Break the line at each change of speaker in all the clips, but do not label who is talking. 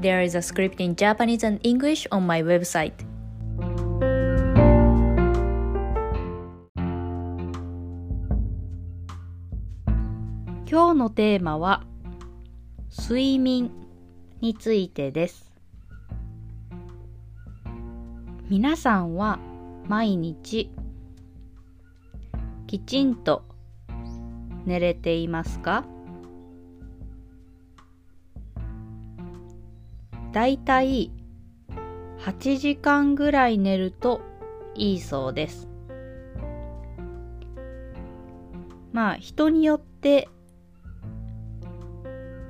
There is a script in Japanese and English on my website. 今日のテーマは睡眠についてです。皆さんは毎日きちんと寝れていますかだいたい8時間ぐらい寝るといいそうです。まあ人によって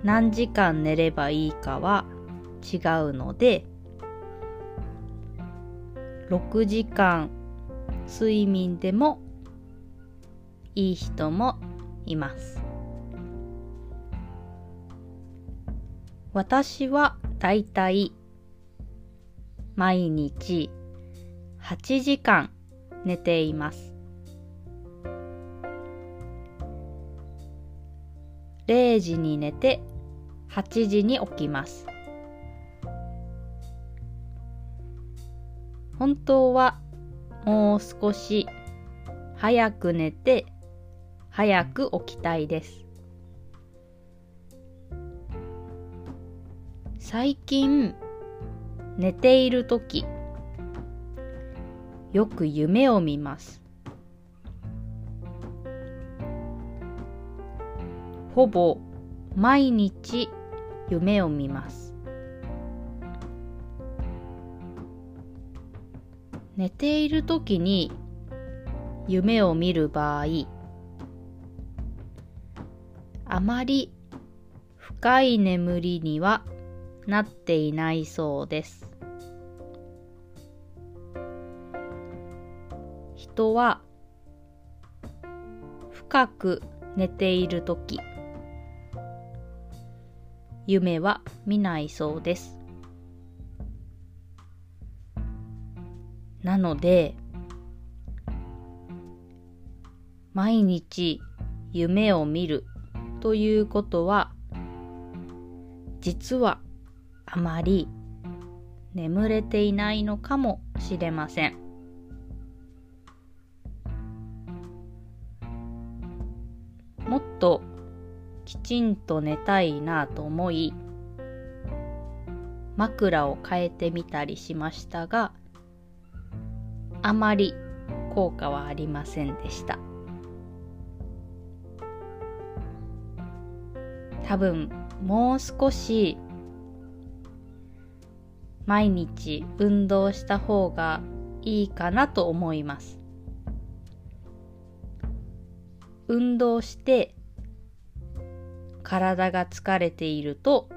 何時間寝ればいいかは違うので6時間睡眠でもいい人もいます。私はだいたい毎日8時間寝ています。0時に寝て8時に起きます。本当はもう少し早く寝て早く起きたいです。最近寝ている時よく夢を見ます。ほぼ毎日夢を見ます。寝ている時に夢を見る場合あまり深い眠りにはなっていないそうです。人は深く寝ているとき夢は見ないそうです。なので毎日夢を見るということは実はあまり眠れていないのかもしれません。もっときちんと寝たいなと思い枕を変えてみたりしましたがあまり効果はありませんでした多分もう少し毎日運動した方がいいかなと思います。運動して体が疲れていると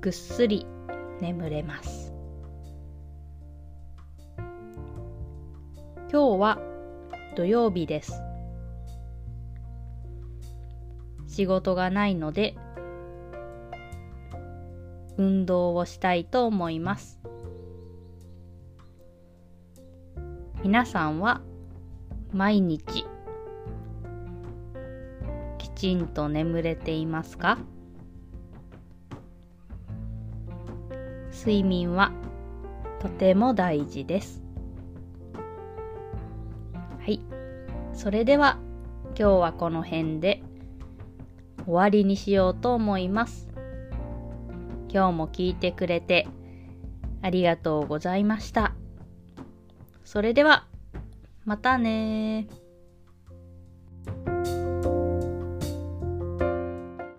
ぐっすり眠れます。今日は土曜日です。仕事がないので運動をしたいと思います。皆さんは毎日きちんと眠れていますか？睡眠はとても大事です。はい。それでは今日はこの辺で終わりにしようと思います。今日も聞いてくれてありがとうございました。それでは、またね